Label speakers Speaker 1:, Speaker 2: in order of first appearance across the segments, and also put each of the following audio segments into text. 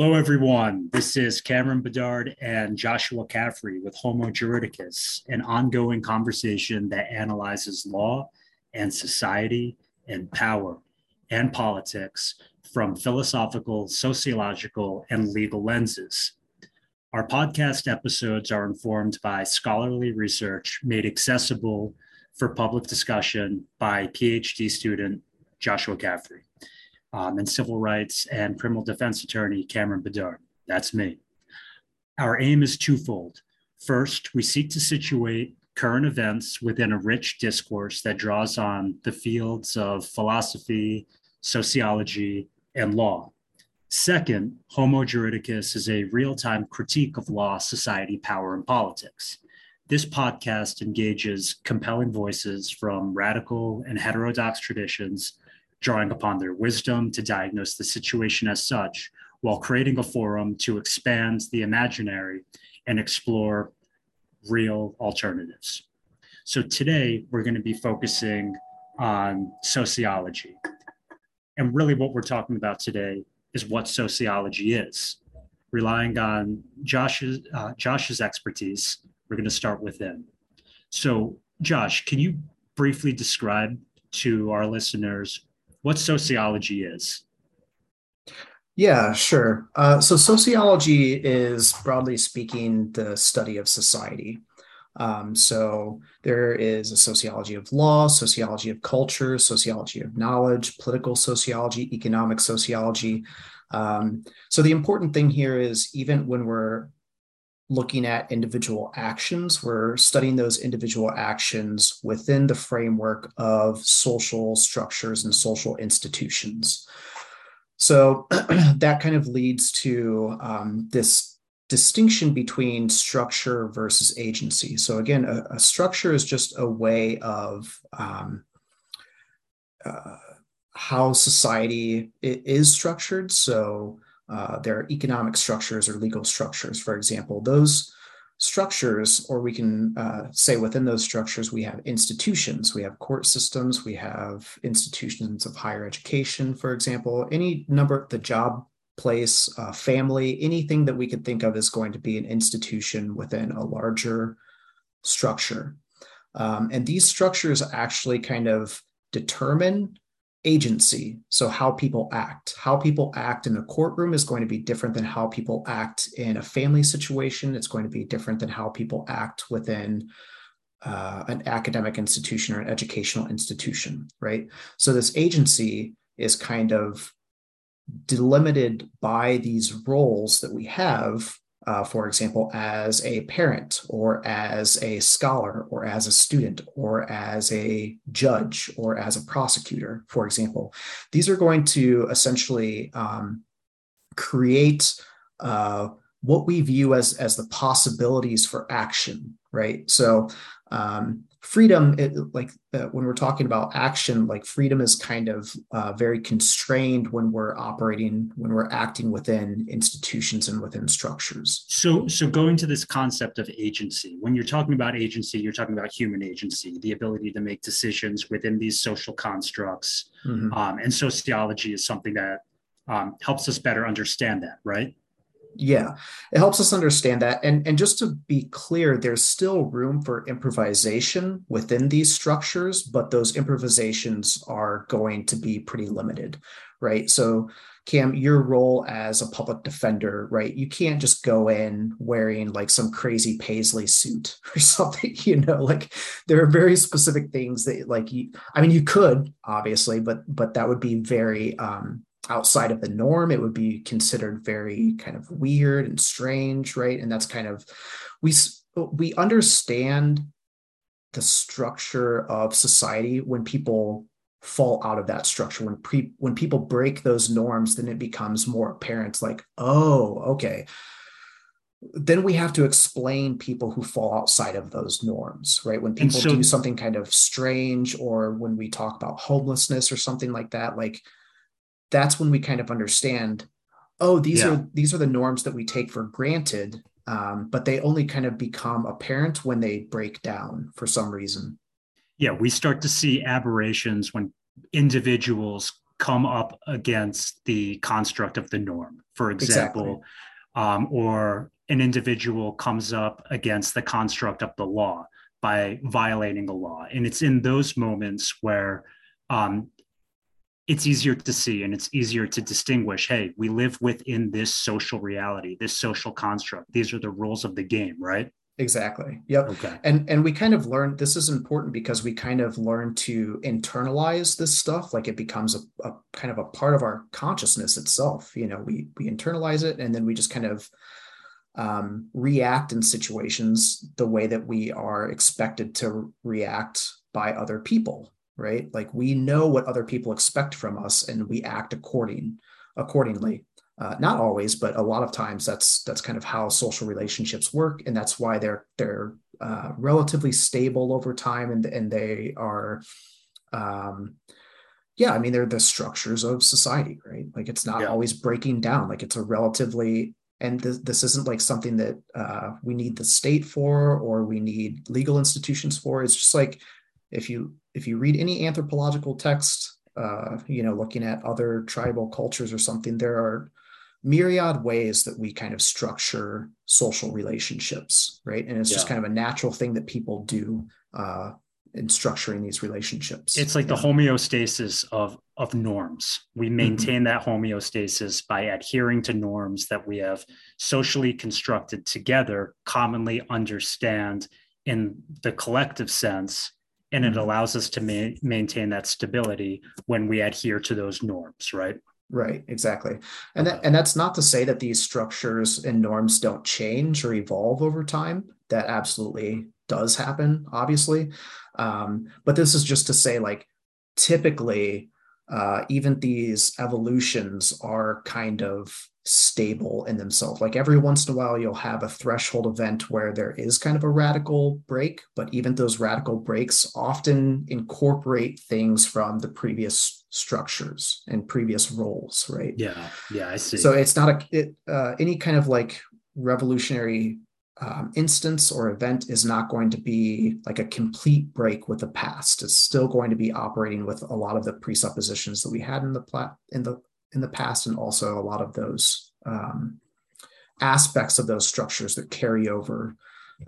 Speaker 1: Hello, everyone. This is Cameron Bedard and Joshua Caffrey with Homo Juridicus, an ongoing conversation that analyzes law and society and power and politics from philosophical, sociological, and legal lenses. Our podcast episodes are informed by scholarly research made accessible for public discussion by PhD student Joshua Caffrey um, and civil rights and criminal defense attorney Cameron Bedard. That's me. Our aim is twofold. First, we seek to situate current events within a rich discourse that draws on the fields of philosophy, sociology, and law. Second, Homo Juridicus is a real time critique of law, society, power, and politics. This podcast engages compelling voices from radical and heterodox traditions drawing upon their wisdom to diagnose the situation as such, while creating a forum to expand the imaginary and explore real alternatives. So today we're going to be focusing on sociology. And really, what we're talking about today is what sociology is. Relying on Josh's, uh, Josh's expertise, we're going to start with him. So, Josh, can you briefly describe to our listeners what sociology is.
Speaker 2: Yeah, sure. Uh, so, sociology is broadly speaking the study of society. Um, so, there is a sociology of law, sociology of culture, sociology of knowledge, political sociology, economic sociology. Um, so, the important thing here is even when we're looking at individual actions. We're studying those individual actions within the framework of social structures and social institutions. So that kind of leads to um, this distinction between structure versus agency. So, again, a, a structure is just a way of um, uh, how society is structured. So, uh, there are economic structures or legal structures, for example. Those structures, or we can uh, say within those structures, we have institutions, we have court systems, we have institutions of higher education, for example, any number, the job place, uh, family, anything that we could think of is going to be an institution within a larger structure. Um, and these structures actually kind of determine agency. So, how people act. How people act in a courtroom is going to be different than how people act in a family situation. It's going to be different than how people act within uh, an academic institution or an educational institution, right? So, this agency is kind of delimited by these roles that we have uh, for example, as a parent or as a scholar or as a student or as a judge or as a prosecutor, for example. These are going to essentially um, create uh, what we view as, as the possibilities for action, right? So, um, freedom it, like uh, when we're talking about action like freedom is kind of uh, very constrained when we're operating when we're acting within institutions and within structures.
Speaker 1: So so going to this concept of agency when you're talking about agency you're talking about human agency the ability to make decisions within these social constructs. Mm-hmm. um, and sociology is something that um, helps us better understand that right
Speaker 2: yeah it helps us understand that and and just to be clear there's still room for improvisation within these structures but those improvisations are going to be pretty limited right? So cam your role as a public defender right you can't just go in wearing like some crazy paisley suit or something you know? Like there are very specific things that like you i mean you could obviously but but that would be very um outside of the norm it would be considered very mm-hmm. kind of weird and strange right? And that's kind of we we understand the structure of society when people fall out of that structure. When pre, when people break those norms then it becomes more apparent like oh okay. Then we have to explain people who fall outside of those norms right? When people so, do something kind of strange or when we talk about homelessness or something like that like that's when we kind of understand oh these yeah. are these are the norms that we take for granted um, but they only kind of become apparent when they break down for some reason
Speaker 1: yeah we start to see aberrations when individuals come up against the construct of the norm, for example, exactly. um, or an individual comes up against the construct of the law by violating the law. And it's in those moments where um, it's easier to see and it's easier to distinguish hey, we live within this social reality, this social construct. These are the rules of the game, right?
Speaker 2: Exactly. Yep. Okay. And and we kind of learn this is important because we kind of learn to internalize this stuff. Like it becomes a, a kind of a part of our consciousness itself. You know, we we internalize it and then we just kind of um, react in situations the way that we are expected to react by other people. Right. Like we know what other people expect from us and we act according accordingly. Uh, not always, but a lot of times that's that's kind of how social relationships work, and that's why they're they're uh, relatively stable over time, and and they are, um, yeah, I mean they're the structures of society, right? Like it's not yeah. always breaking down. Like it's a relatively and th- this isn't like something that uh, we need the state for or we need legal institutions for. It's just like if you if you read any anthropological text, uh, you know, looking at other tribal cultures or something, there are myriad ways that we kind of structure social relationships, right? And it's yeah. just kind of a natural thing that people do uh, in structuring these relationships.
Speaker 1: It's like yeah. the homeostasis of of norms. We mm-hmm. maintain mm-hmm. that homeostasis by adhering to norms that we have socially constructed together, commonly understand in the collective sense, and it mm-hmm. allows us to ma- maintain that stability when we adhere to those norms, right?
Speaker 2: Right, exactly. And that, and that's not to say that these structures and norms don't change or evolve over time. That absolutely does happen, obviously. Um, but this is just to say, like, typically, uh, even these evolutions are kind of stable in themselves. Like every once in a while, you'll have a threshold event where there is kind of a radical break, but even those radical breaks often incorporate things from the previous structures and previous roles, right?
Speaker 1: Yeah, yeah, I see.
Speaker 2: So it's not a it, uh, any kind of like revolutionary um, instance or event is not going to be like a complete break with the past. It's still going to be operating with a lot of the presuppositions that we had in the plat in the in the past, and also a lot of those um, aspects of those structures that carry over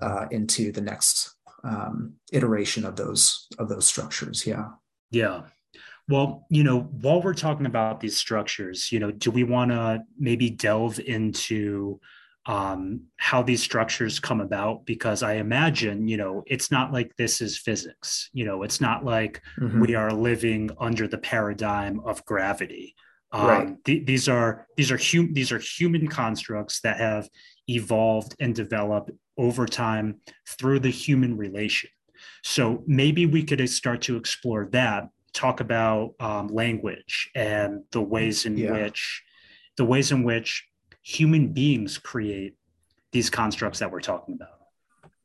Speaker 2: uh, into the next um, iteration of those of those structures. Yeah.
Speaker 1: Yeah. Well, you know, while we're talking about these structures, you know, do we want to maybe delve into um, how these structures come about? Because I imagine, you know, it's not like this is physics. You know, it's not like mm-hmm. we are living under the paradigm of gravity. Um, right. Th- these are these are hum- these are human constructs that have evolved and developed over time through the human relation. So maybe we could start to explore that talk about um, language and the ways in yeah. which the ways in which human beings create these constructs that we're talking about.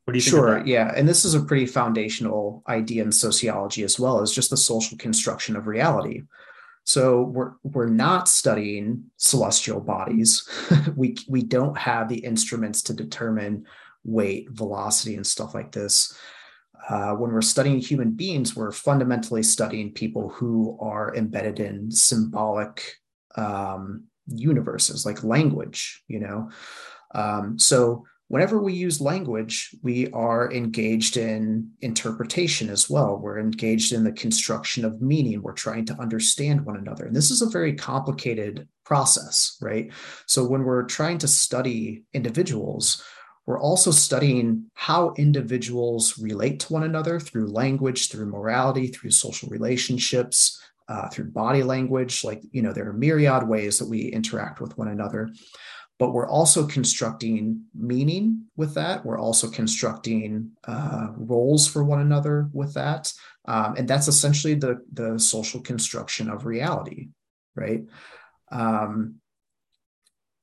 Speaker 2: What do you sure, yeah, and this is a pretty foundational idea in sociology as well as just the social construction of reality. So we're we're not studying celestial bodies. we we don't have the instruments to determine weight, velocity, and stuff like this uh, when we're studying human beings, we're fundamentally studying people who are embedded in symbolic um, universes like language, you know. Um, so whenever we use language, we are engaged in interpretation as well. We're engaged in the construction of meaning. We're trying to understand one another. And this is a very complicated process, right? So when we're trying to study individuals, we're also studying how individuals relate to one another through language, through morality, through social relationships, uh, through body language. Like, you know, there are myriad ways that we interact with one another. But we're also constructing meaning with that. We're also constructing uh, roles for one another with that. Um, and that's essentially the, the social construction of reality, right? Um,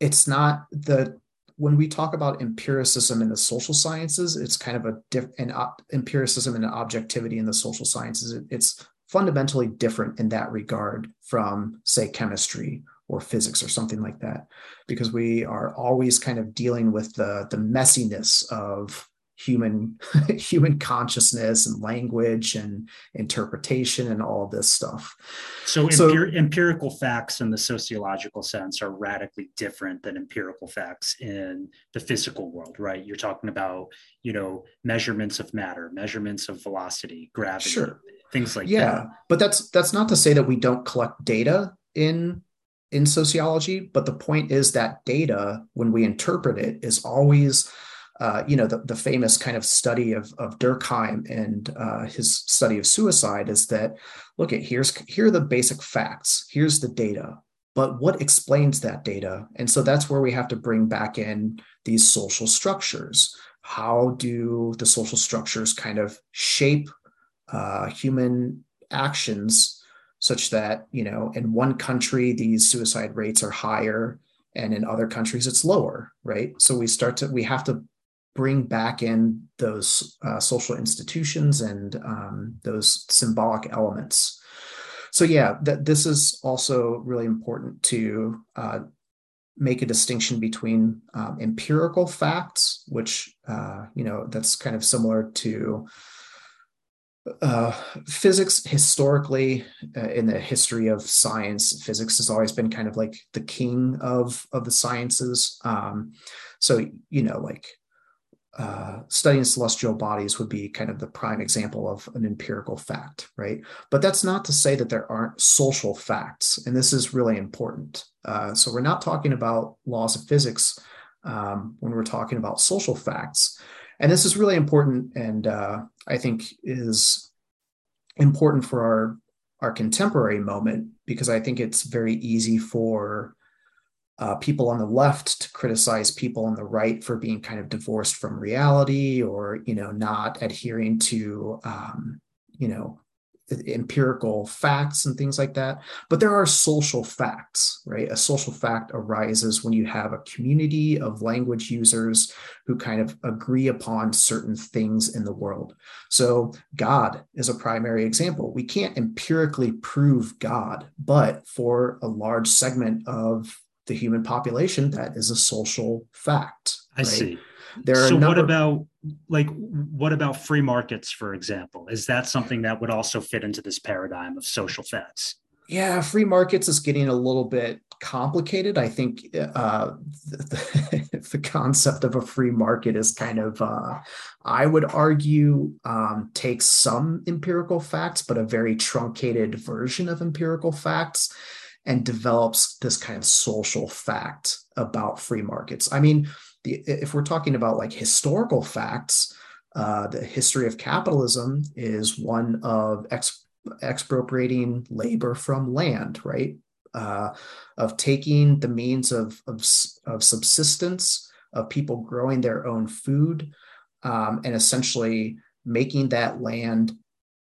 Speaker 2: it's not the when we talk about empiricism in the social sciences, it's kind of a different an op- empiricism and objectivity in the social sciences. It, it's fundamentally different in that regard from, say, chemistry or physics or something like that, because we are always kind of dealing with the the messiness of human human consciousness and language and interpretation and all of this stuff.
Speaker 1: So, so empir- empirical facts in the sociological sense are radically different than empirical facts in the physical world right? You're talking about you know measurements of matter measurements of velocity gravity
Speaker 2: sure.
Speaker 1: things like
Speaker 2: yeah
Speaker 1: that.
Speaker 2: but that's that's not to say that we don't collect data in in sociology but the point is that data when we interpret it is always uh, you know, the, the famous kind of study of, of Durkheim and uh, his study of suicide is that, look at here's here are the basic facts, here's the data, but what explains that data? And so that's where we have to bring back in these social structures. How do the social structures kind of shape uh, human actions such that, you know, in one country, these suicide rates are higher and in other countries it's lower right so we start to we have to bring back in those uh, social institutions and um, those symbolic elements. So yeah, that this is also really important to uh, make a distinction between um, empirical facts, which uh, you know that's kind of similar to uh, physics historically uh, in the history of science physics has always been kind of like the king of of the sciences um, so you know like uh, studying celestial bodies would be kind of the prime example of an empirical fact, right? But that's not to say that there aren't social facts, and this is really important. Uh, so we're not talking about laws of physics um, when we're talking about social facts, and this is really important, and uh, I think is important for our our contemporary moment because I think it's very easy for uh, people on the left to criticize people on the right for being kind of divorced from reality or you know not adhering to um, you know empirical facts and things like that but there are social facts right a social fact arises when you have a community of language users who kind of agree upon certain things in the world so god is a primary example we can't empirically prove god but for a large segment of the human population, that is a social fact.
Speaker 1: I right? see. There are so number- what about like what about free markets, for example? Is that something that would also fit into this paradigm of social facts?
Speaker 2: Yeah, free markets is getting a little bit complicated. I think uh, the, the, concept of a free market is kind of, uh, I would argue, um, takes some empirical facts, but a very truncated version of empirical facts and develops this kind of social fact about free markets. I mean, the, if we're talking about like historical facts, uh, the history of capitalism is one of ex- expropriating labor from land, right? Uh, of taking the means of, of, of, subsistence of people growing their own food um, and essentially making that land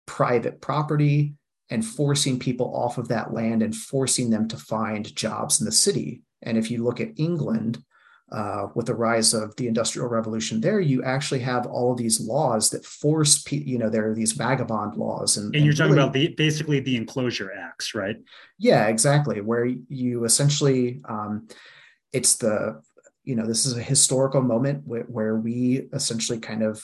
Speaker 2: private property and forcing people off of that land and forcing them to find jobs in the city. And if you look at England, uh, with the rise of the industrial revolution there you actually have all of these laws that force pe- you know there are these vagabond laws and,
Speaker 1: and you're and talking really, about the basically the enclosure acts right
Speaker 2: yeah exactly where you essentially um, it's the you know this is a historical moment wh- where we essentially kind of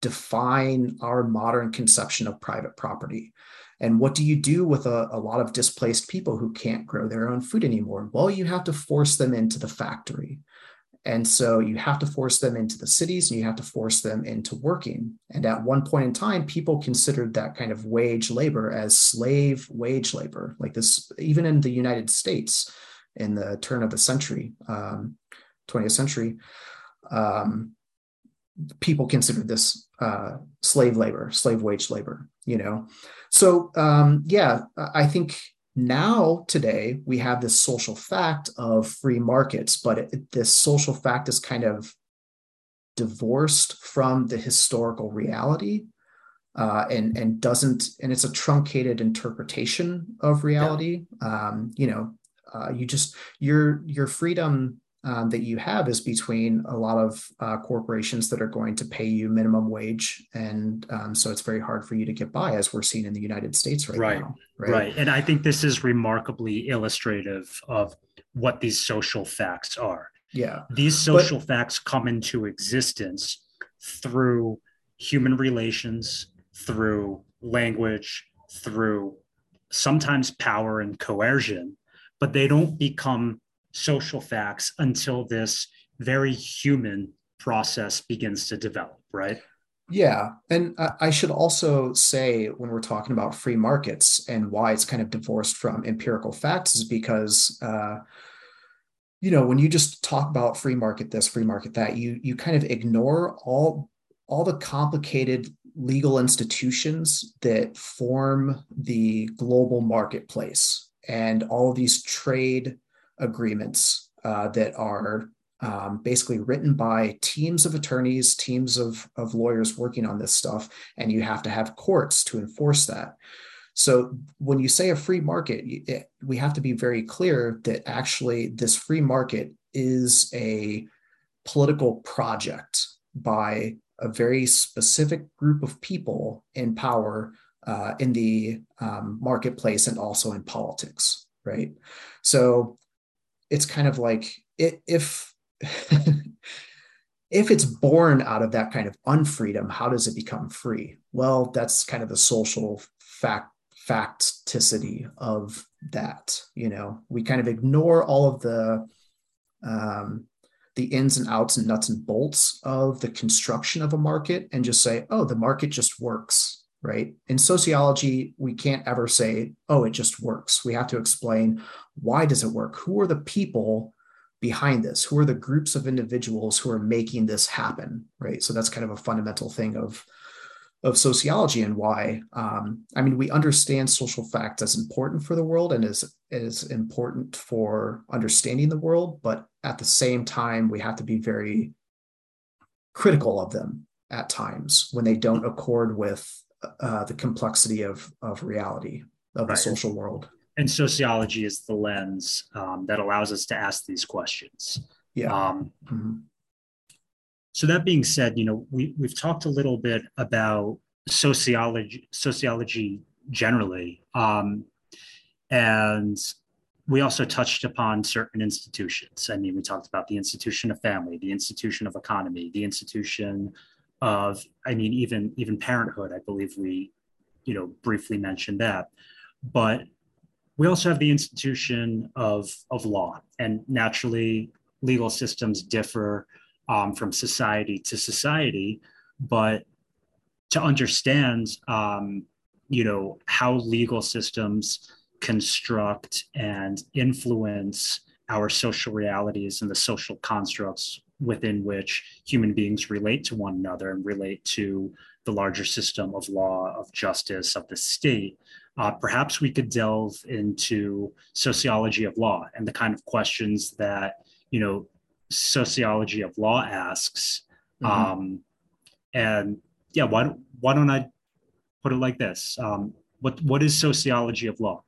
Speaker 2: define our modern conception of private property and what do you do with a, a lot of displaced people who can't grow their own food anymore? Well, you have to force them into the factory. And so you have to force them into the cities and you have to force them into working. And at one point in time, people considered that kind of wage labor as slave wage labor, like this, even in the United States in the turn of the century, um, 20th century. Um, people considered this uh, slave labor, slave wage labor, you know. So um, yeah, I think now today we have this social fact of free markets, but it, this social fact is kind of divorced from the historical reality. Uh, and and doesn't and it's a truncated interpretation of reality. Yeah. Um, you know, uh, you just your your freedom um, that you have is between a lot of uh, corporations that are going to pay you minimum wage, and um, so it's very hard for you to get by, as we're seeing in the United States right, right now.
Speaker 1: Right, right, and I think this is remarkably illustrative of what these social facts are.
Speaker 2: Yeah,
Speaker 1: these social but, facts come into existence through human relations, through language, through sometimes power and coercion, but they don't become social facts until this very human process begins to develop, right?
Speaker 2: Yeah. And I should also say, when we're talking about free markets and why it's kind of divorced from empirical facts, is because, uh, you know, when you just talk about free market this, free market that, you you kind of ignore all all the complicated legal institutions that form the global marketplace and all of these trade agreements uh, that are um, basically written by teams of attorneys, teams of, of lawyers working on this stuff, and you have to have courts to enforce that. So when you say a free market, it, we have to be very clear that actually this free market is a political project by a very specific group of people in power uh, in the um, marketplace and also in politics, right? So it's kind of like it, if if it's born out of that kind of unfreedom, how does it become free? Well, that's kind of the social fact facticity of that. You know, we kind of ignore all of the um, the ins and outs and nuts and bolts of the construction of a market and just say, oh, the market just works, right? In sociology, we can't ever say, oh, it just works. We have to explain why does it work? Who are the people behind this? Who are the groups of individuals who are making this happen, right? So that's kind of a fundamental thing of of sociology and why um, i mean we understand social facts as important for the world and is is important for understanding the world but at the same time we have to be very critical of them at times when they don't accord with uh, the complexity of of reality of right. the social world
Speaker 1: and sociology is the lens um, that allows us to ask these questions
Speaker 2: yeah um, mm-hmm.
Speaker 1: So that being said, you know, we we've talked a little bit about sociology sociology generally, um, and we also touched upon certain institutions. I mean, we talked about the institution of family, the institution of economy, the institution of, I mean, even even parenthood. I believe we, you know, briefly mentioned that, but we also have the institution of of law, and naturally, legal systems differ um, from society to society, but to understand, um, you know, how legal systems construct and influence our social realities and the social constructs within which human beings relate to one another and relate to the larger system of law, of justice, of the state. Uh, perhaps we could delve into sociology of law and the kind of questions that you know sociology of law asks. Mm-hmm. Um, and yeah, why, why don't I put it like this? Um, what, what is sociology of law?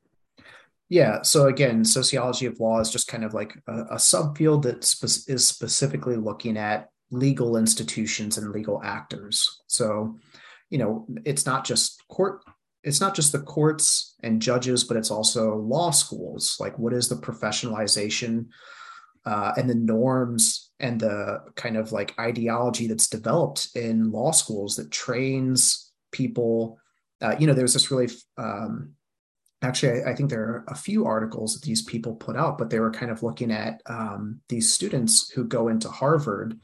Speaker 2: Yeah. So again, sociology of law is just kind of like a, a subfield that spe- is specifically looking at legal institutions and legal actors. So, you know, it's not just court, it's not just the courts and judges, but it's also law schools. Like, what is the professionalization uh, and the norms and the kind of like ideology that's developed in law schools that trains people. Uh, you know, there's this really, um, actually, I, I, think there are a few articles that these people put out, but they were kind of looking at um, these students who go into Harvard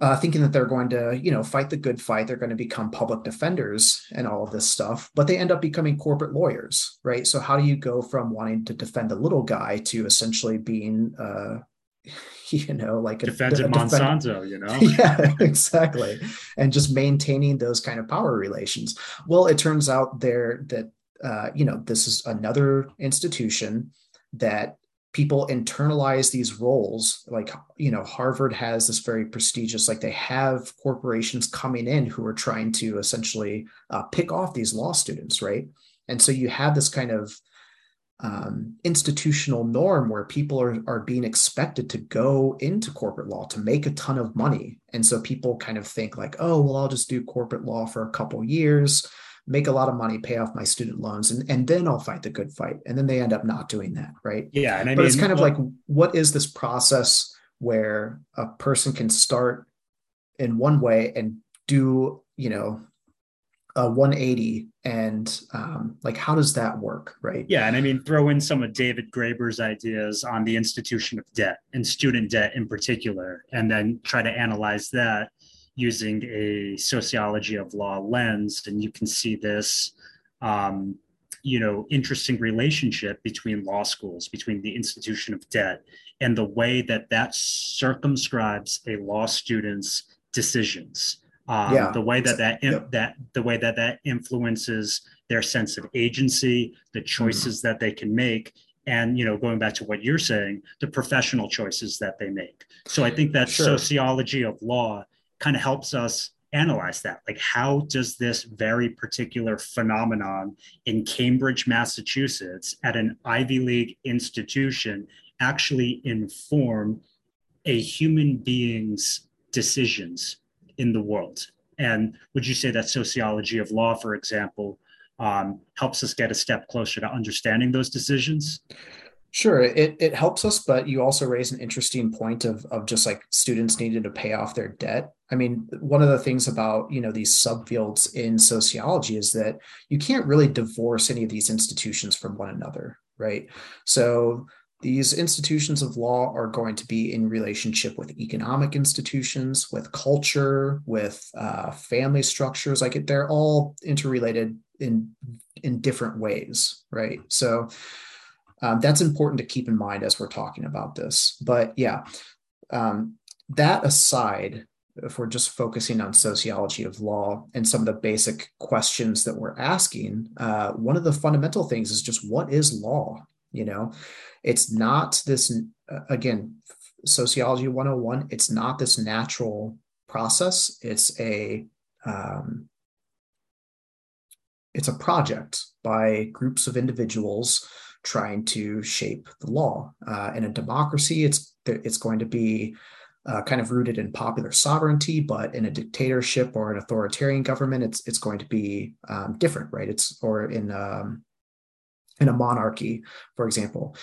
Speaker 2: uh, thinking that they're going to, you know, fight the good fight. They're going to become public defenders and all of this stuff, but they end up becoming corporate lawyers, right? So how do you go from wanting to defend the little guy to essentially being, uh, you know, like
Speaker 1: a, defending Monsanto, you know?
Speaker 2: yeah, exactly, and just maintaining those kind of power relations. Well, it turns out there that uh, you know this is another institution that people internalize these roles. Like you know harvard has this very prestigious like they have corporations coming in who are trying to essentially uh, pick off these law students right? And so you have this kind of um, institutional norm where people are, are being expected to go into corporate law to make a ton of money. And so people kind of think like oh well i'll just do corporate law for a couple years make a lot of money, pay off my student loans, and, and then I'll fight the good fight. And then they end up not doing that, right?
Speaker 1: Yeah.
Speaker 2: And I but mean, it's kind of like, what is this process where a person can start in one way and do you know a 180 and um, like how does that work right
Speaker 1: yeah and i mean throw in some of david graeber's ideas on the institution of debt and student debt in particular and then try to analyze that using a sociology of law lens and you can see this um, you know interesting relationship between law schools between the institution of debt and the way that that circumscribes a law student's decisions um, yeah. the way that that yep. that the way that that influences their sense of agency the choices mm-hmm. that they can make and you know going back to what you're saying the professional choices that they make so i think that sure. sociology of law kind of helps us analyze that like how does this very particular phenomenon in cambridge massachusetts at an ivy league institution actually inform a human being's decisions in the world. And would you say that sociology of law, for example, um, helps us get a step closer to understanding those decisions?
Speaker 2: Sure, it, it helps us, but you also raise an interesting point of, of just like students needed to pay off their debt. I mean, one of the things about you know these subfields in sociology is that you can't really divorce any of these institutions from one another, right? So these institutions of law are going to be in relationship with economic institutions, with culture, with uh, family structures. Like they're all interrelated in in different ways, right? So um, that's important to keep in mind as we're talking about this. But yeah, um, that aside, if we're just focusing on sociology of law and some of the basic questions that we're asking, uh, one of the fundamental things is just what is law? You know, it's not this, uh, again, sociology 101, it's not this natural process. It's a, um, it's a project by groups of individuals trying to shape the law. Uh, in a democracy, it's it's going to be uh, kind of rooted in popular sovereignty, but in a dictatorship or an authoritarian government, it's it's going to be um, different, right? It's or in um, in a monarchy, for example,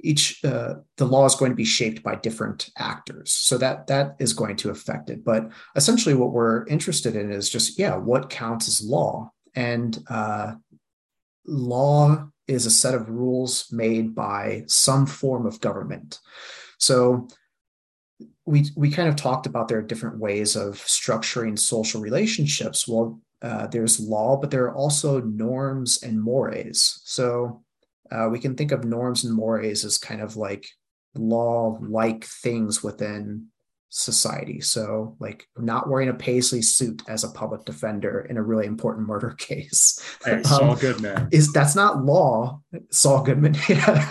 Speaker 2: each uh, the law is going to be shaped by different actors, so that that is going to affect it. But essentially, what we're interested in is just yeah, what counts as law, and uh, law is a set of rules made by some form of government. So we we kind of talked about there are different ways of structuring social relationships. Well, uh, there's law, but there are also norms and mores. So uh, we can think of norms and mores as kind of like law like things within society. So, like not wearing a paisley suit as a public defender in a really important murder case.
Speaker 1: Hey, Saul um, Goodman
Speaker 2: is that's not law. Saul Goodman, yeah.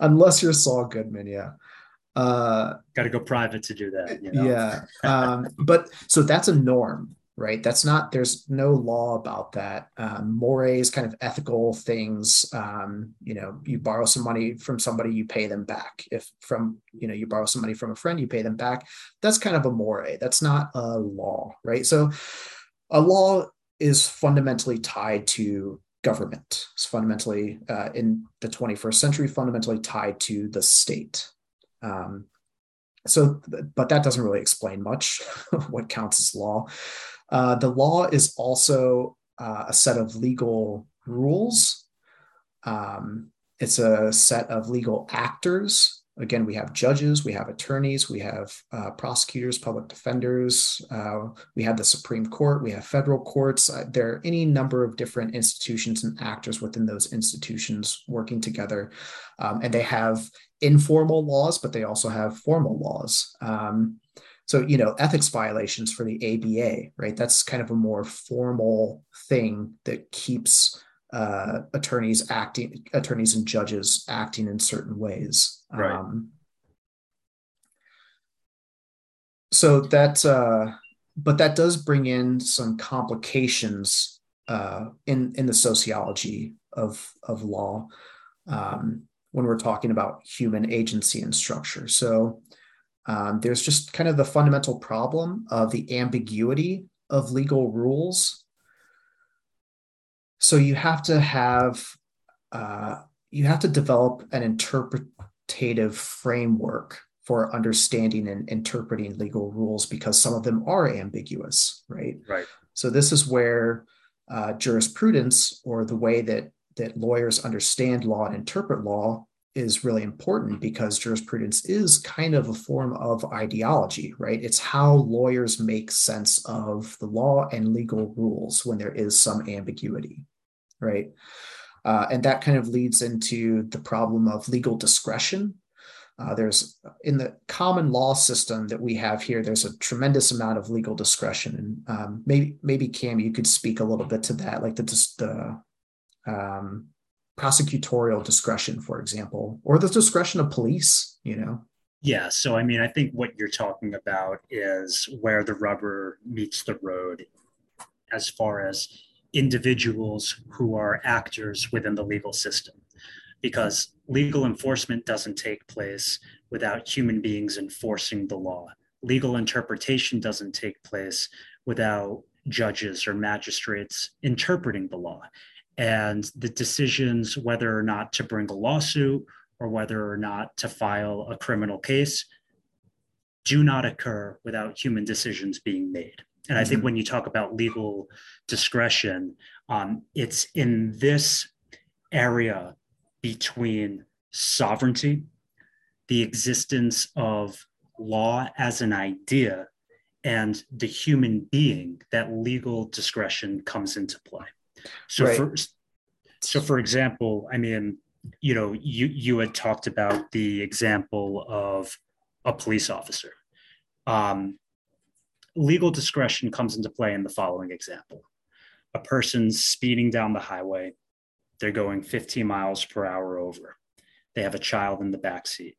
Speaker 2: Unless you're Saul Goodman, yeah.
Speaker 1: Uh, Got to go private to do that.
Speaker 2: You know? Yeah, um, but so that's a norm right? That's not, there's no law about that. Um, mores, kind of ethical things. Um, you know, you borrow some money from somebody, you pay them back. If from, you know, you borrow some money from a friend, you pay them back. That's kind of a more. That's not a law, right? So a law is fundamentally tied to government. It's fundamentally, uh, in the 21st century, fundamentally tied to the state. Um, so, but that doesn't really explain much what counts as law. Uh, the law is also uh, a set of legal rules. Um, it's a set of legal actors. Again, we have judges, we have attorneys, we have uh, prosecutors, public defenders, uh, we have the Supreme Court, we have federal courts. Uh, there are any number of different institutions and actors within those institutions working together. Um, and they have informal laws, but they also have formal laws. Um, so, you know, ethics violations for the ABA, right? That's kind of a more formal thing that keeps uh, attorneys acting, attorneys and judges acting in certain ways.
Speaker 1: Right. Um,
Speaker 2: so that, uh, but that does bring in some complications uh, in in the sociology of of law um, when we're talking about human agency and structure. So um, there's just kind of the fundamental problem of the ambiguity of legal rules. So you have to have uh, you have to develop an interpretative framework for understanding and interpreting legal rules because some of them are ambiguous, right?
Speaker 1: Right.
Speaker 2: So this is where uh, jurisprudence or the way that that lawyers understand law and interpret law is really important because jurisprudence is kind of a form of ideology, right? It's how lawyers make sense of the law and legal rules when there is some ambiguity, right? Uh, and that kind of leads into the problem of legal discretion. Uh, there's in the common law system that we have here. There's a tremendous amount of legal discretion, and um, maybe maybe Cam, you could speak a little bit to that, like the the um, prosecutorial discretion, for example, or the discretion of police, you know?
Speaker 1: Yeah. So, I mean, I think what you're talking about is where the rubber meets the road as far as individuals who are actors within the legal system. Because legal enforcement doesn't take place without human beings enforcing the law. Legal interpretation doesn't take place without judges or magistrates interpreting the law and the decisions whether or not to bring a lawsuit or whether or not to file a criminal case do not occur without human decisions being made. And I think mm-hmm. when you talk about legal discretion, um, it's in this area between sovereignty, the existence of law as an idea, and the human being that legal discretion comes into play. So right. for so for example, I mean, you know, you you had talked about the example of a police officer. Um, legal discretion comes into play in the following example: a person's speeding down the highway, they're going 15 miles per hour over. They have a child in the back seat.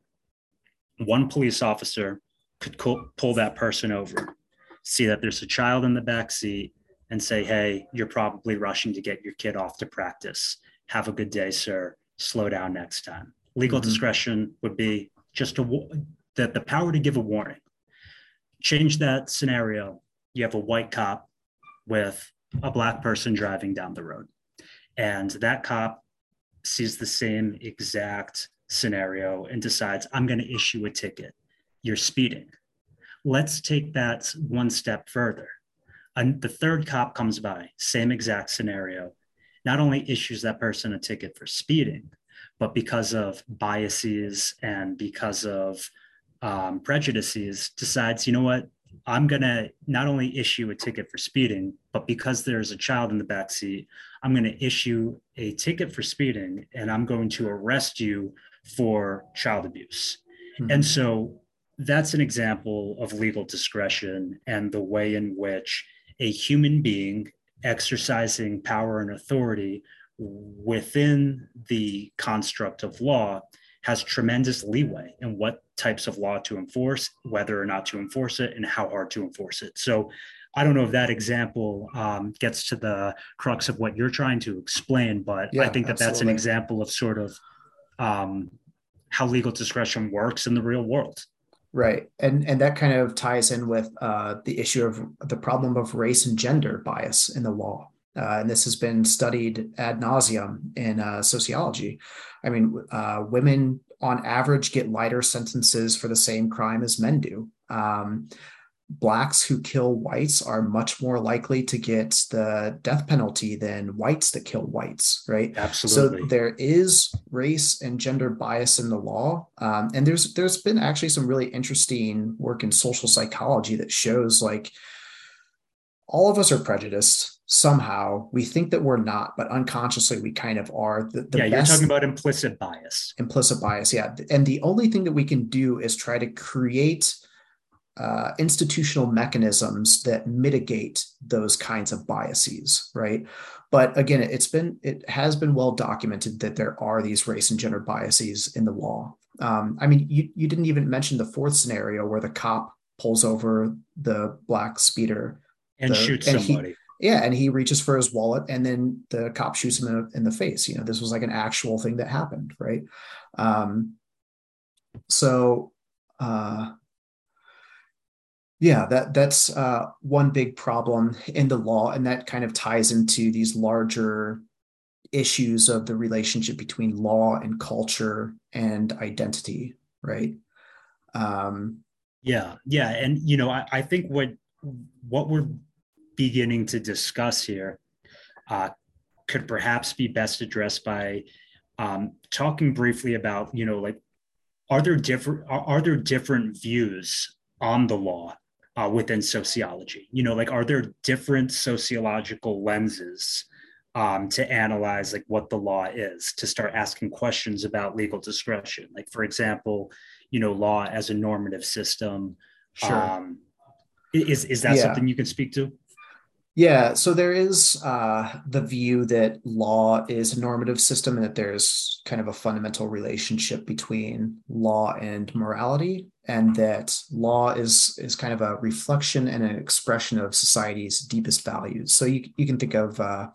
Speaker 1: One police officer could pull that person over, see that there's a child in the back seat, and say, hey, you're probably rushing to get your kid off to practice. Have a good day, sir. Slow down next time. Legal mm-hmm. discretion would be just a, the, the power to give a warning. Change that scenario. You have a white cop with a black person driving down the road, and that cop sees the same exact scenario and decides, I'm going to issue a ticket. You're speeding. Let's take that one step furher and the third cop comes by, same exact scenario, not only issues that person a ticket for speeding, but because of biases and because of um, prejudices, decides, you know what, I'm going to not only issue a ticket for speeding, but because there's a child in the back seat, I'm going to issue a ticket for speeding and I'm going to arrest you for child abuse. Mm-hmm. And so that's an example of legal discretion and the way in which a human being exercising power and authority within the construct of law has tremendous leeway in what types of law to enforce, whether or not to enforce it, and how hard to enforce it. So, I don't know if that example um, gets to the crux of what you're trying to explain, but yeah, I think that absolutely. that's an example of sort of um, how legal discretion works in the real world.
Speaker 2: Right, and and that kind of ties in with uh, the issue of the problem of race and gender bias in the law, uh, and this has been studied ad nauseum in uh, sociology. I mean, uh, women on average get lighter sentences for the same crime as men do. Um, blacks who kill whites are much more likely to get the death penalty than whites that kill whites right?
Speaker 1: Absolutely.
Speaker 2: so there is race and gender bias in the law um, and there's there's been actually some really interesting work in social psychology that shows like all of us are prejudiced somehow. We think that we're not but unconsciously we kind of are.
Speaker 1: The, the yeah you're talking about implicit bias.
Speaker 2: Implicit bias yeah. And the only thing that we can do is try to create uh, institutional mechanisms that mitigate those kinds of biases, right? But again, it's been it has been well documented that there are these race and gender biases in the law. Um, I mean, you you didn't even mention the fourth scenario where the cop pulls over the black speeder
Speaker 1: and
Speaker 2: the,
Speaker 1: shoots and somebody.
Speaker 2: He, yeah, and he reaches for his wallet, and then the cop shoots him in, in the face. You know, this was like an actual thing that happened, right? Um, so. Uh, yeah, that that's uh, one big problem in the law, and that kind of ties into these larger issues of the relationship between law and culture and identity, right? Um,
Speaker 1: yeah, yeah, and you know, I, I think what what we're beginning to discuss here uh, could perhaps be best addressed by um, talking briefly about, you know, like are there different are, are there different views on the law uh, within sociology? You know, like are there different sociological lenses um, to analyze like what the law is to start asking questions about legal discretion? Like, for example, you know, law as a normative system.
Speaker 2: Sure.
Speaker 1: Um, is is that
Speaker 2: Yeah.
Speaker 1: something you can speak to?
Speaker 2: Yeah, so there is uh, the view that law is a normative system and that there's kind of a fundamental relationship between law and morality, and that law is is kind of a reflection and an expression of society's deepest values. So you you can think of uh,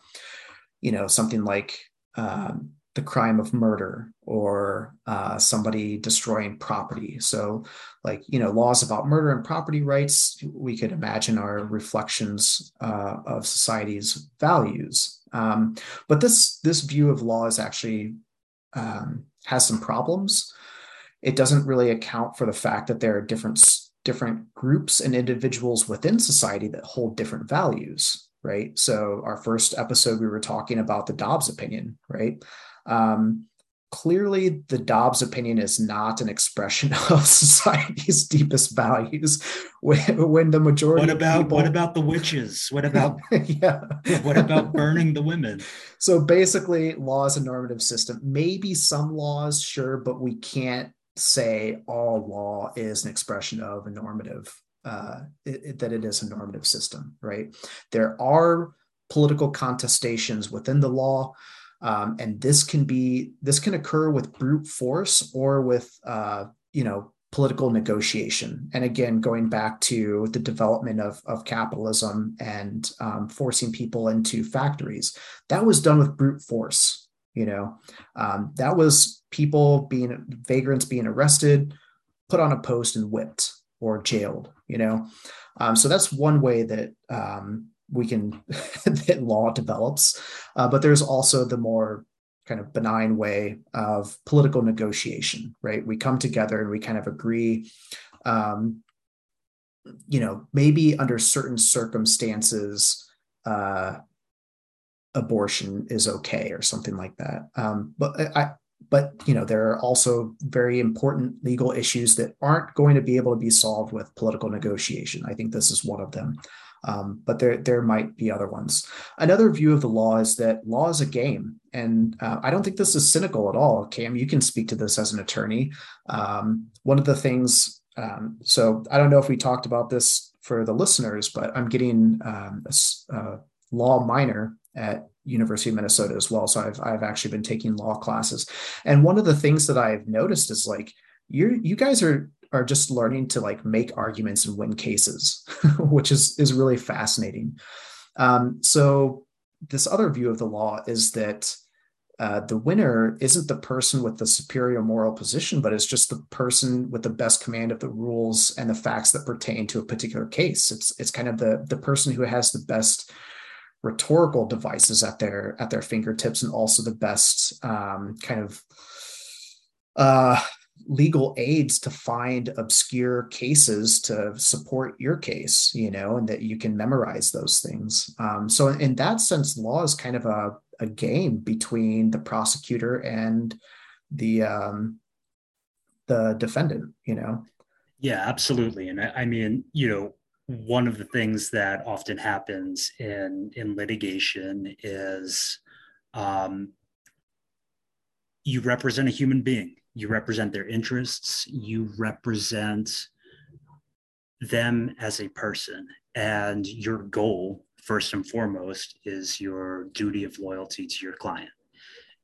Speaker 2: you know something like um, the crime of murder or uh, somebody destroying property. So like you know laws about murder and property rights we could imagine are reflections uh, of society's values. Um, but this this view of law is actually um, has some problems. It doesn't really account for the fact that there are different different groups and individuals within society that hold different values right? So our first episode we were talking about the dobbs opinion right um, clearly the Dobbs opinion is not an expression of society's deepest values. When, when the majority
Speaker 1: What about
Speaker 2: people,
Speaker 1: what about the witches? What about
Speaker 2: yeah.
Speaker 1: what about burning the women?
Speaker 2: So basically, law is a normative system. Maybe some laws, sure, but we can't say all law is an expression of a normative. Uh, it, it- that it is a normative system, right? There are political contestations within the law. Um, and this can be this can occur with brute force or with uh, you know political negotiation. And again, going back to the development of, of capitalism and um, forcing people into factories, that was done with brute force. You know, um, that was people being vagrants being arrested, put on a post and whipped or jailed. You know, um, so that's one way that um, we can that law develops. Uh, but there's also the more kind of benign way of political negotiation, right? We come together and we kind of agree, um, you know, maybe under certain circumstances, uh, abortion is okay or something like that. Um, but I, but you know, there are also very important legal issues that aren't going to be able to be solved with political negotiation. I think this is one of them. Um, but there there might be other ones. Another view of the law is that law is a game, and uh, I don't think this is cynical at all. Cam, you can speak to this as an attorney. Um, one of the things, um, so I don't know if we talked about this for the listeners, but I'm getting um, a, a law minor at University of Minnesota as well. So I've I've actually been taking law classes, and one of the things that I've noticed is like you you guys are are just learning to like make arguments and win cases, which is is really fascinating. Um, so this other view of the law is that uh, the winner isn't the person with the superior moral position, but it's just the person with the best command of the rules and the facts that pertain to a particular case. It's it's kind of the the person who has the best rhetorical devices at their at their fingertips and also the best um, kind of uh, legal aids to find obscure cases to support your case you know and that you can memorize those things um, so in that sense law is kind of a, a game between the prosecutor and the um, the defendant you know
Speaker 1: Yeah, absolutely. And I, I mean, you know, one of the things that often happens in in litigation is um, you represent a human being. You represent their interests. You represent them as a person, and your goal, first and foremost, is your duty of loyalty to your client.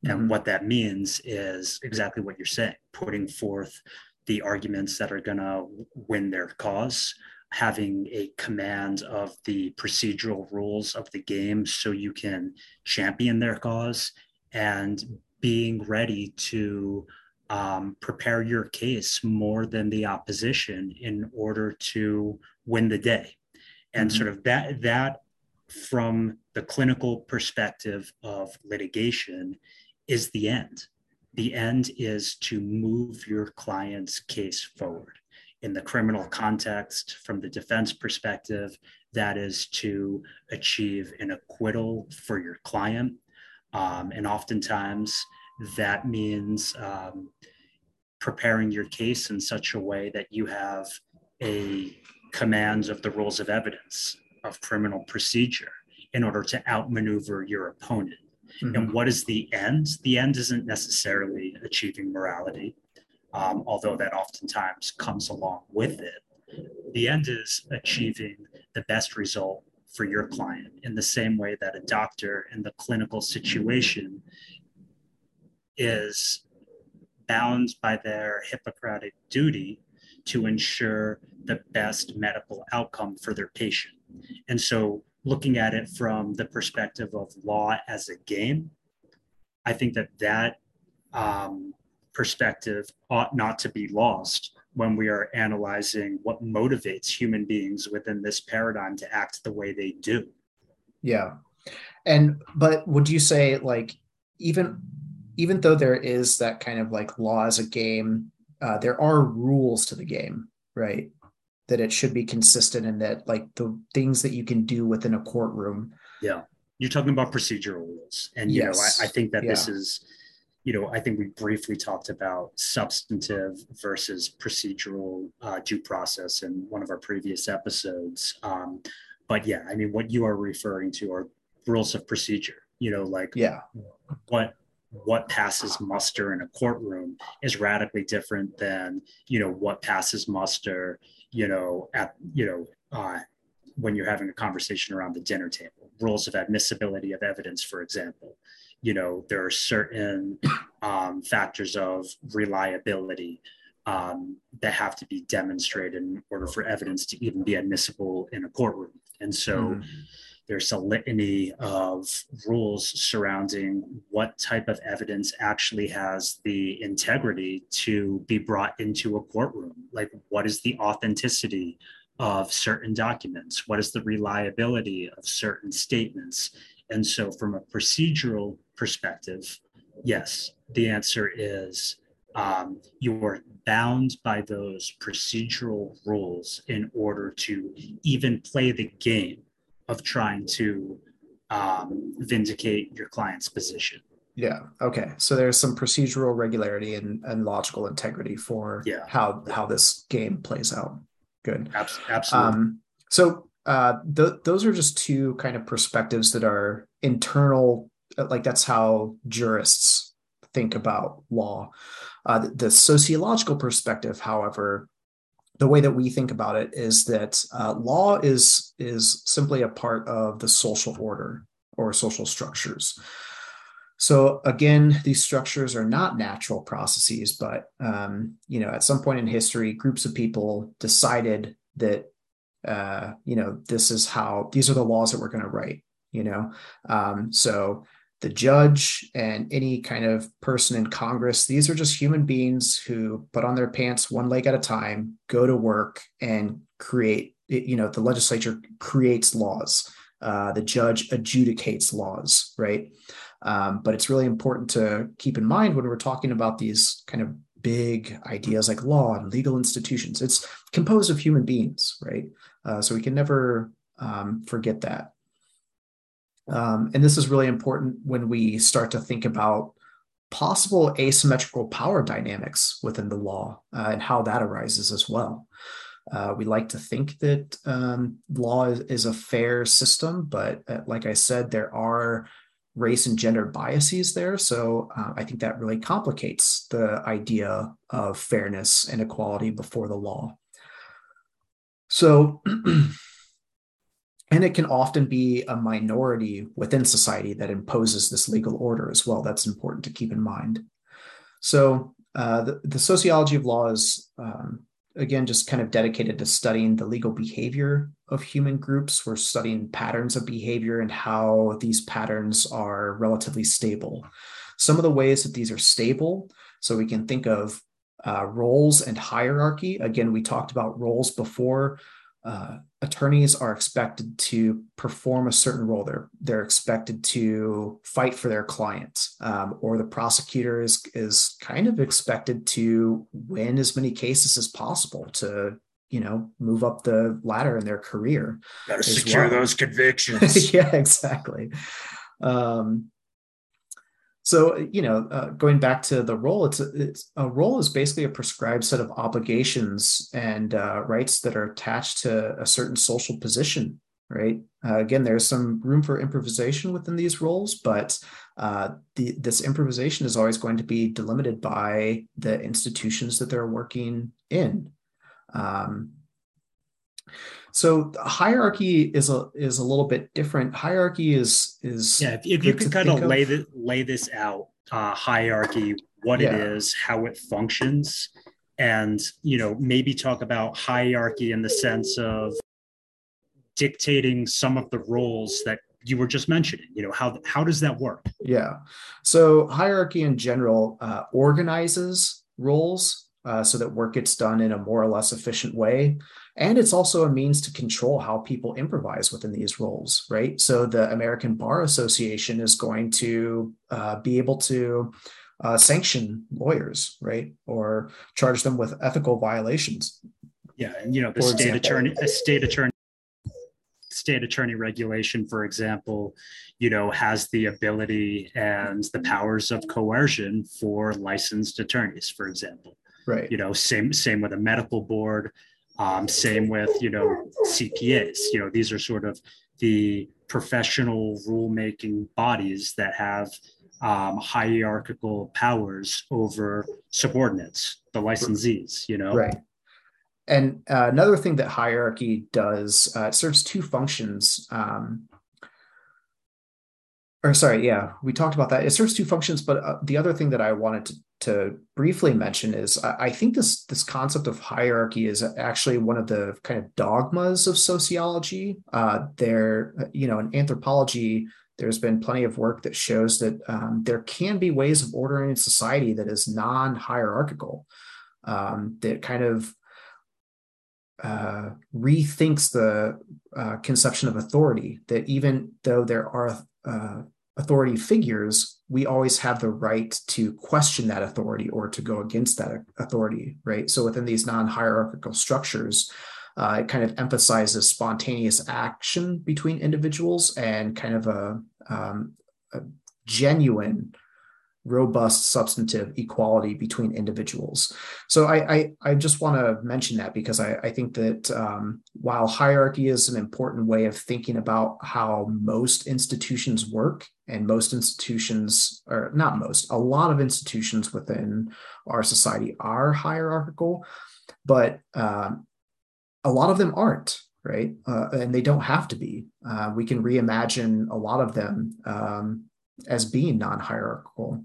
Speaker 1: And
Speaker 2: Mhm.
Speaker 1: what that means is exactly what you're saying, putting forth the arguments that are going to win their cause, having a command of the procedural rules of the game so you can champion their cause, and being ready to um, prepare your case more than the opposition in order to win the day. And
Speaker 2: Mhm.
Speaker 1: sort of that, that from the clinical perspective of litigation is the end. The end is to move your client's case forward. in the criminal context, from the defense perspective, that is to achieve an acquittal for your client. Um, and oftentimes that means um, preparing your case in such a way that you have a command of the rules of evidence of criminal procedure in order to outmaneuver your opponent. Mm-hmm. And what is the end? The end isn't necessarily achieving morality, um, although that oftentimes comes along with it. The end is achieving the best result for your client in the same way that a doctor in the clinical situation is bound by their Hippocratic duty to ensure the best medical outcome for their patient. And so, looking at it from the perspective of law as a game, I think that that um, perspective ought not to be lost when we are analyzing what motivates human beings within this paradigm to act the way they do.
Speaker 2: Yeah. And, but would you say, like, even even though there is that kind of like law as a game, uh, there are rules to the game, right? That it should be consistent and that like the things that you can do within a courtroom.
Speaker 1: Yeah. You're talking about procedural rules. And, you yes. know, I, I, think that yeah. this is, you know, I think we briefly talked about substantive versus procedural uh, due process in one of our previous episodes. Um, but yeah, I mean, what you are referring to are rules of procedure, you know, like
Speaker 2: yeah,
Speaker 1: what what passes muster in a courtroom is radically different than you know what passes muster you know at you know uh, when you're having a conversation around the dinner table. Rules of admissibility of evidence for example. You know there are certain um, factors of reliability um, that have to be demonstrated in order for evidence to even be admissible in a courtroom. And so mm there's a litany of rules surrounding what type of evidence actually has the integrity to be brought into a courtroom. Like, what is the authenticity of certain documents? What is the reliability of certain statements? And so, from a procedural perspective, yes, the answer is um, you are bound by those procedural rules in order to even play the game of trying to um, vindicate your client's position.
Speaker 2: Yeah. Okay. So there's some procedural regularity and, and logical integrity for
Speaker 1: yeah.
Speaker 2: how how this game plays out. Good.
Speaker 1: Absolutely.
Speaker 2: Um, so uh, th- those are just two kind of perspectives that are internal. Like that's how jurists think about law. Uh, the, the sociological perspective, however, the way that we think about it is that uh, law is is simply a part of the social order or social structures. So again, these structures are not natural processes, but um, you know, at some point in history, groups of people decided that uh, you know this is how these are the laws that we're going to write. You know, um, so the judge and any kind of person in Congress. These are just human beings who put on their pants one leg at a time, go to work, and create. You know, the legislature creates laws. Uh, the judge adjudicates laws, right? Um, but it's really important to keep in mind when we're talking about these kind of big ideas like law and legal institutions. It's composed of human beings, right? Uh, so we can never um, forget that. Um, and this is really important when we start to think about possible asymmetrical power dynamics within the law uh, and how that arises as well. Uh, we like to think that um, law is, is, a fair system, but uh, like I said, there are race and gender biases there. So uh, I think that really complicates the idea of fairness and equality before the law. So and it can often be a minority within society that imposes this legal order as well. That's important to keep in mind. So, uh, the, the, sociology of law is, um, again, just kind of dedicated to studying the legal behavior of human groups. We're studying patterns of behavior and how these patterns are relatively stable. Some of the ways that these are stable, so we can think of uh, roles and hierarchy. Again, we talked about roles before. Uh, attorneys are expected to perform a certain role. They're they're expected to fight for their client, um, or the prosecutor is is kind of expected to win as many cases as possible to you know move up the ladder in their career.
Speaker 1: Got to secure well. those convictions.
Speaker 2: yeah, exactly. Um, so, you know, uh, going back to the role, it's a, it's a role is basically a prescribed set of obligations and uh, rights that are attached to a certain social position, right? Uh, again, there's some room for improvisation within these roles, but uh, the, this improvisation is always going to be delimited by the institutions that they're working in. Um, so hierarchy is a is a little bit different. Hierarchy is is
Speaker 1: yeah. If, if you could kind of lay this lay this out, uh, hierarchy, what yeah. it is, how it functions, and you know maybe talk about hierarchy in the sense of dictating some of the roles that you were just mentioning you know how how does that work
Speaker 2: yeah so hierarchy in general uh, organizes roles uh, so that work gets done in a more or less efficient way and it's also a means to control how people improvise within these roles, right? So the American Bar Association is going to uh, be able to uh, sanction lawyers, right? Or charge them with ethical violations.
Speaker 1: Yeah. And, you know, the state example. attorney, a state attorney, state attorney regulation, for example, you know, has the ability and the powers of coercion for licensed attorneys, for example.
Speaker 2: Right.
Speaker 1: You know, same same with a medical board. Um, same with, you know, CPAs. You know, these are sort of the professional rulemaking bodies that have um, hierarchical powers over subordinates, the licensees, you know?
Speaker 2: Right. And uh, another thing that hierarchy does, uh, it serves two functions. Um, or sorry, yeah, we talked about that. It serves two functions, but uh, the other thing that I wanted to, to briefly mention is I, think this this concept of hierarchy is actually one of the kind of dogmas of sociology. Uh, there, you know, in anthropology, there's been plenty of work that shows that um, there can be ways of ordering society that is non-hierarchical, um, that kind of uh, rethinks the uh, conception of authority. That even though there are uh, authority figures, we always have the right to question that authority or to go against that authority, right? So within these non-hierarchical structures, uh, it kind of emphasizes spontaneous action between individuals and kind of a, um, a genuine robust substantive equality between individuals. So I I, I just want to mention that because I, I think that um, while hierarchy is an important way of thinking about how most institutions work, and most institutions, or not most, a lot of institutions within our society are hierarchical, but um, a lot of them aren't. Right, uh, and they don't have to be. Uh, we can reimagine a lot of them um, as being non-hierarchical.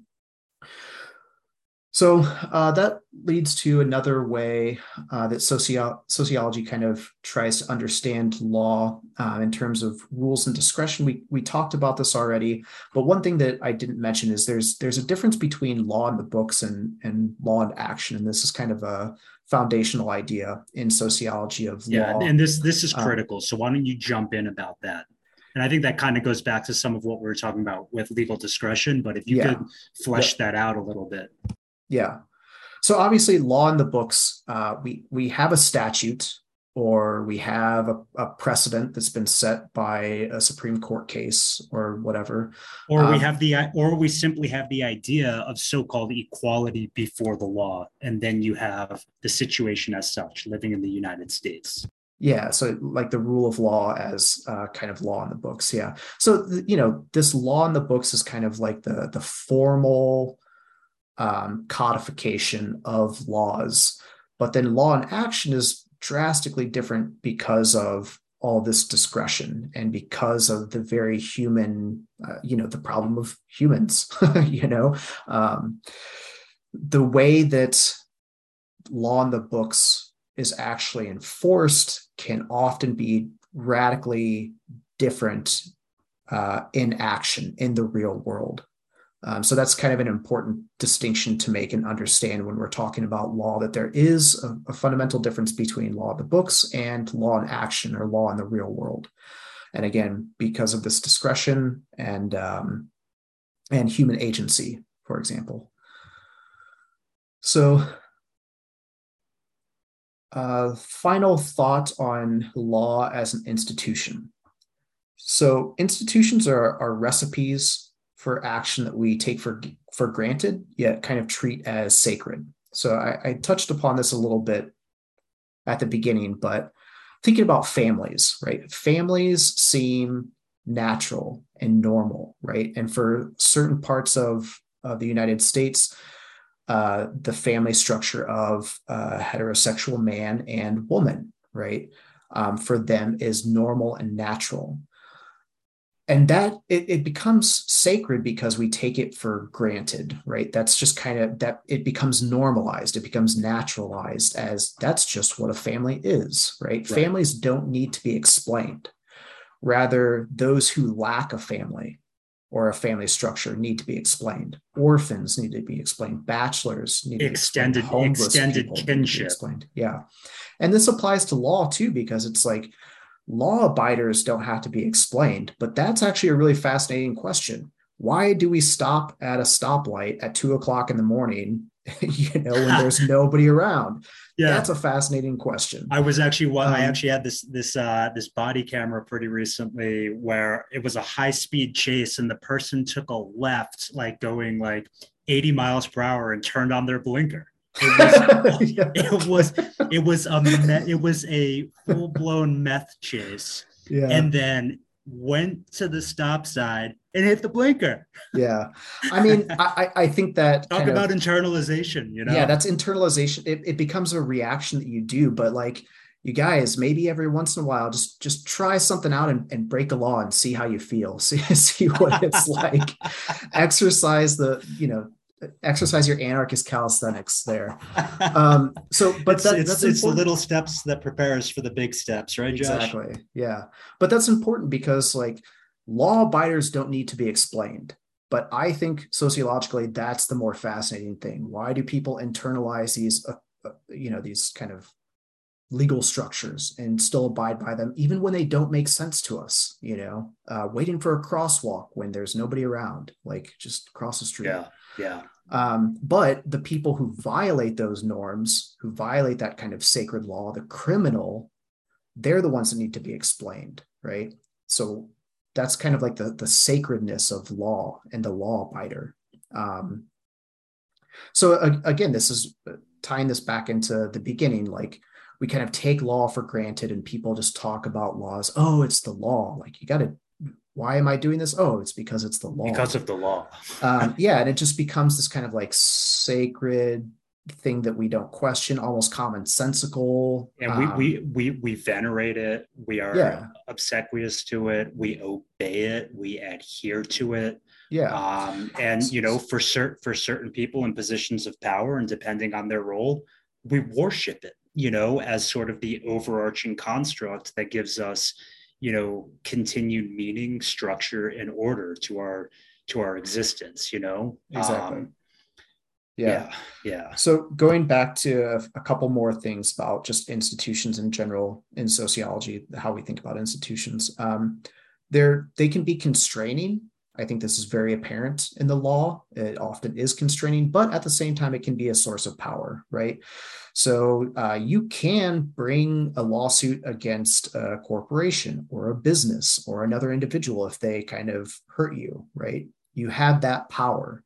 Speaker 2: So uh, that leads to another way uh, that socio- sociology kind of tries to understand law uh, in terms of rules and discretion. We we talked about this already, but one thing that I didn't mention is there's there's a difference between law in the books and and law in action, and this is kind of a foundational idea in sociology of
Speaker 1: yeah,
Speaker 2: law.
Speaker 1: and this this is um, critical. so why don't you jump in about that? And I think that kind of goes back to some of what we were talking about with legal discretion. But if you yeah. could flesh yeah. that out a little bit.
Speaker 2: Yeah. So obviously, law in the books, uh, we we have a statute or we have a, a, precedent that's been set by a Supreme Court case or whatever.
Speaker 1: Or we um, have the or we simply have the idea of so-called equality before the law, and then you have the situation as such, living in the United States.
Speaker 2: Yeah, so like the rule of law as uh, kind of law in the books. Yeah, so you know this law in the books is kind of like the the formal um, codification of laws. But then law and action is drastically different because of all this discretion and because of the very human, uh, you know, the problem of humans, you know, um, the way that law in the books is actually enforced can often be radically different uh, in action in the real world. Um, so that's kind of an important distinction to make and understand when we're talking about law that there is a, a fundamental difference between law of the books and law in action or law in the real world. And again, because of this discretion and um, and human agency, for example. So, uh, final thought on law as an institution. So, institutions are, are recipes for action that we take for for granted, yet kind of treat as sacred. So I, I touched upon this a little bit at the beginning, but thinking about families, right? Families seem natural and normal, right? And for certain parts of, of the United States, uh, the family structure of heterosexual man and woman, right? Um, for them is normal and natural and that it, it becomes sacred because we take it for granted right? That's just kind of that it becomes normalized it becomes naturalized as that's just what a family is right, right. families don't need to be explained. Rather those who lack a family or a family structure need to be explained. Orphans need to be explained. Bachelors need
Speaker 1: extended to be explained. extended kinship.
Speaker 2: explained. Yeah. And this applies to law too because it's like law abiders don't have to be explained, but that's actually a really fascinating question. Why do we stop at a stoplight at two o'clock in the morning, you know, when there's nobody around? Yeah, that's a fascinating question.
Speaker 1: I was actually well, um, I actually had this this uh this body camera pretty recently where it was a high speed chase and the person took a left, like going like 80 miles per hour and turned on their blinker. It was, yeah. it was it was a me- it was a full blown meth chase, yeah. and then went to the stop sign and hit the blinker.
Speaker 2: Yeah, I mean, I I think that
Speaker 1: talk about of, internalization. You know,
Speaker 2: yeah, that's internalization. It, it becomes a reaction that you do, but like you guys maybe every once in a while just just try something out and, and break a law and see how you feel see, see what it's like exercise the you know exercise your anarchist calisthenics there. Um, so, but
Speaker 1: it's, that, it's, that's it's the little steps that prepares for the big steps, right? Josh?
Speaker 2: Exactly. Yeah, but that's important because like law abiders don't need to be explained. But I think sociologically, that's the more fascinating thing. Why do people internalize these, uh, uh, you know, these kind of legal structures and still abide by them, even when they don't make sense to us? You know, uh, waiting for a crosswalk when there's nobody around, like just cross the street.
Speaker 1: Yeah, yeah.
Speaker 2: Um, but the people who violate those norms, who violate that kind of sacred law, the criminal, they're the ones that need to be explained, right? So that's kind of like the, the sacredness of law and the law abider. Um, so uh, again, this is tying this back into the beginning, like we kind of take law for granted and people just talk about laws. Oh, it's the law. Like you got to why am I doing this? Oh, it's because it's the law.
Speaker 1: Because of the law.
Speaker 2: um, yeah, and it just becomes this kind of like sacred thing that we don't question, almost commonsensical.
Speaker 1: And um, we we we we venerate it. We are yeah. obsequious to it. We obey it. We adhere to it.
Speaker 2: Yeah.
Speaker 1: Um, and you know, for certain for certain people in positions of power, and depending on their role, we worship it. You know, as sort of the overarching construct that gives us you know continued meaning structure and order to our to our existence you know
Speaker 2: exactly um,
Speaker 1: yeah. yeah. yeah
Speaker 2: so going back to a, a, couple more things about just institutions in general in sociology how we think about institutions um, they're they can be constraining I think this is very apparent in the law. It often is constraining, but at the same time, it can be a source of power, right? So uh, you can bring a lawsuit against a corporation or a business or another individual if they kind of hurt you, right? You have that power.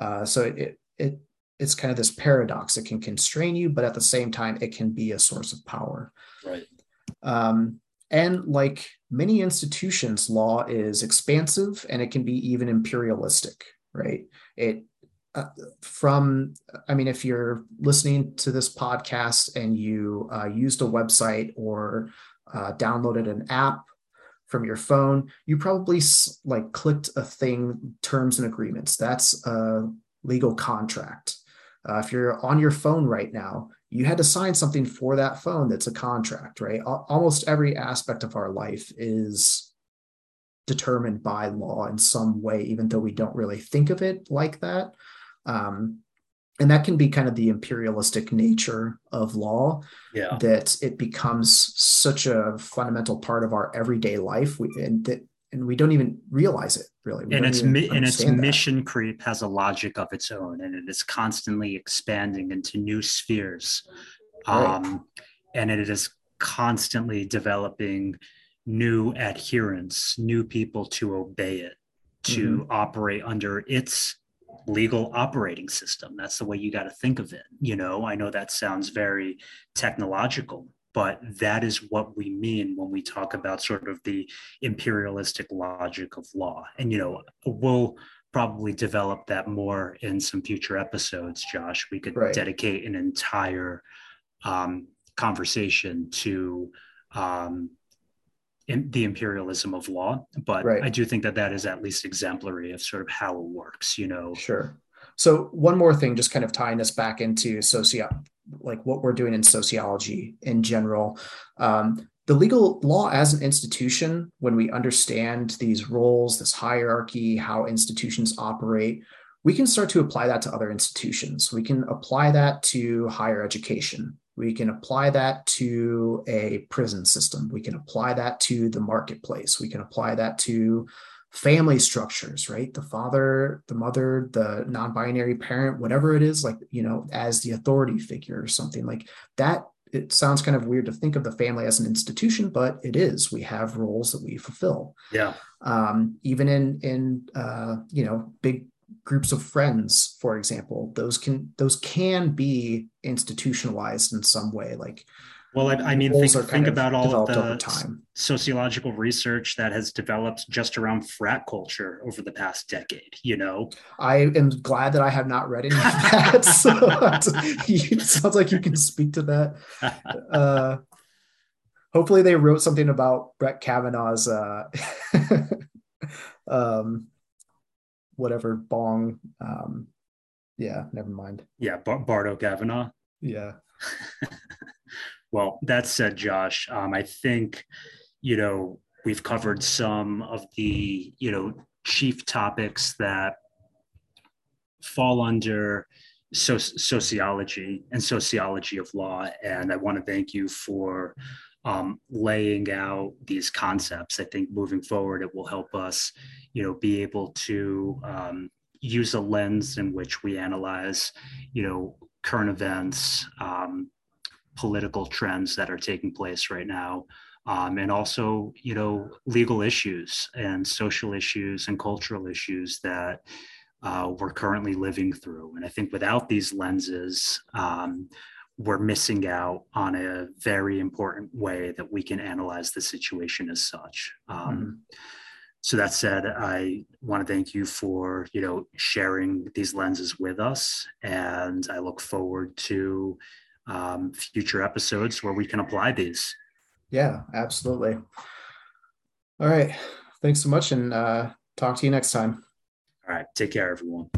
Speaker 2: Uh, so it, it it's kind of this paradox. It can constrain you, but at the same time, it can be a source of power.
Speaker 1: Right.
Speaker 2: Um, and like many institutions, law is expansive and it can be even imperialistic, right? It uh, from, I mean, if you're listening to this podcast and you uh, used a website or uh, downloaded an app from your phone, you probably like clicked a thing, terms and agreements. That's a legal contract. Uh, if you're on your phone right now, you had to sign something for that phone that's a contract, right? Almost every aspect of our life is determined by law in some way, even though we don't really think of it like that. Um, and that can be kind of the imperialistic nature of law
Speaker 1: yeah.
Speaker 2: that it becomes such a fundamental part of our everyday life we, and that and we don't even realize it really we
Speaker 1: and its mi- and its
Speaker 2: that.
Speaker 1: mission creep has a logic of its own and it is constantly expanding into new spheres right. um, and it is constantly developing new adherents new people to obey it to mm-hmm. operate under its legal operating system. That's the way you got to think of it. You know, I know that sounds very technological, but that is what we mean when we talk about sort of the imperialistic logic of law. And, you know, we'll probably develop that more in some future episodes, Josh. We could right. dedicate an entire um, conversation to um, in the imperialism of law but right. i do think that that is at least exemplary of sort of how it works you know
Speaker 2: sure so one more thing just kind of tying us back into socio like what we're doing in sociology in general um, the legal law as an institution when we understand these roles this hierarchy how institutions operate we can start to apply that to other institutions we can apply that to higher education we can apply that to a prison system. We can apply that to the marketplace. We can apply that to family structures, right? The father, the mother, the non binary parent, whatever it is, like, you know, as the authority figure or something like that. It sounds kind of weird to think of the family as an institution, but it is. We have roles that we fulfill.
Speaker 1: Yeah.
Speaker 2: Um, even in in uh, you know big groups of friends for example those can those can be institutionalized in some way like
Speaker 1: well i, I mean think, think about all of the sociological research that has developed just around frat culture over the past decade you know
Speaker 2: i am glad that i have not read any of that so it sounds like you can speak to that uh, hopefully they wrote something about brett kavanaugh's uh, um, whatever bong. Um, yeah, never mind.
Speaker 1: Yeah, Bar- Bart O'Kavanaugh.
Speaker 2: Yeah.
Speaker 1: Well, that said, Josh, um, I think you know we've covered some of the you know chief topics that fall under so- sociology and sociology of law, and I want to thank you for um, laying out these concepts. I think moving forward, it will help us, you know, be able to um, use a lens in which we analyze, you know, current events, um, political trends that are taking place right now, um, and also, you know, legal issues and social issues and cultural issues that uh, we're currently living through. And I think without these lenses, um, we're missing out on a very important way that we can analyze the situation as such. Um, mm-hmm. So that said, I want to thank you for you know sharing these lenses with us, and I look forward to um, future episodes where we can apply these.
Speaker 2: Yeah, absolutely. All right, thanks so much, and uh, talk to you next time.
Speaker 1: All right, take care, everyone.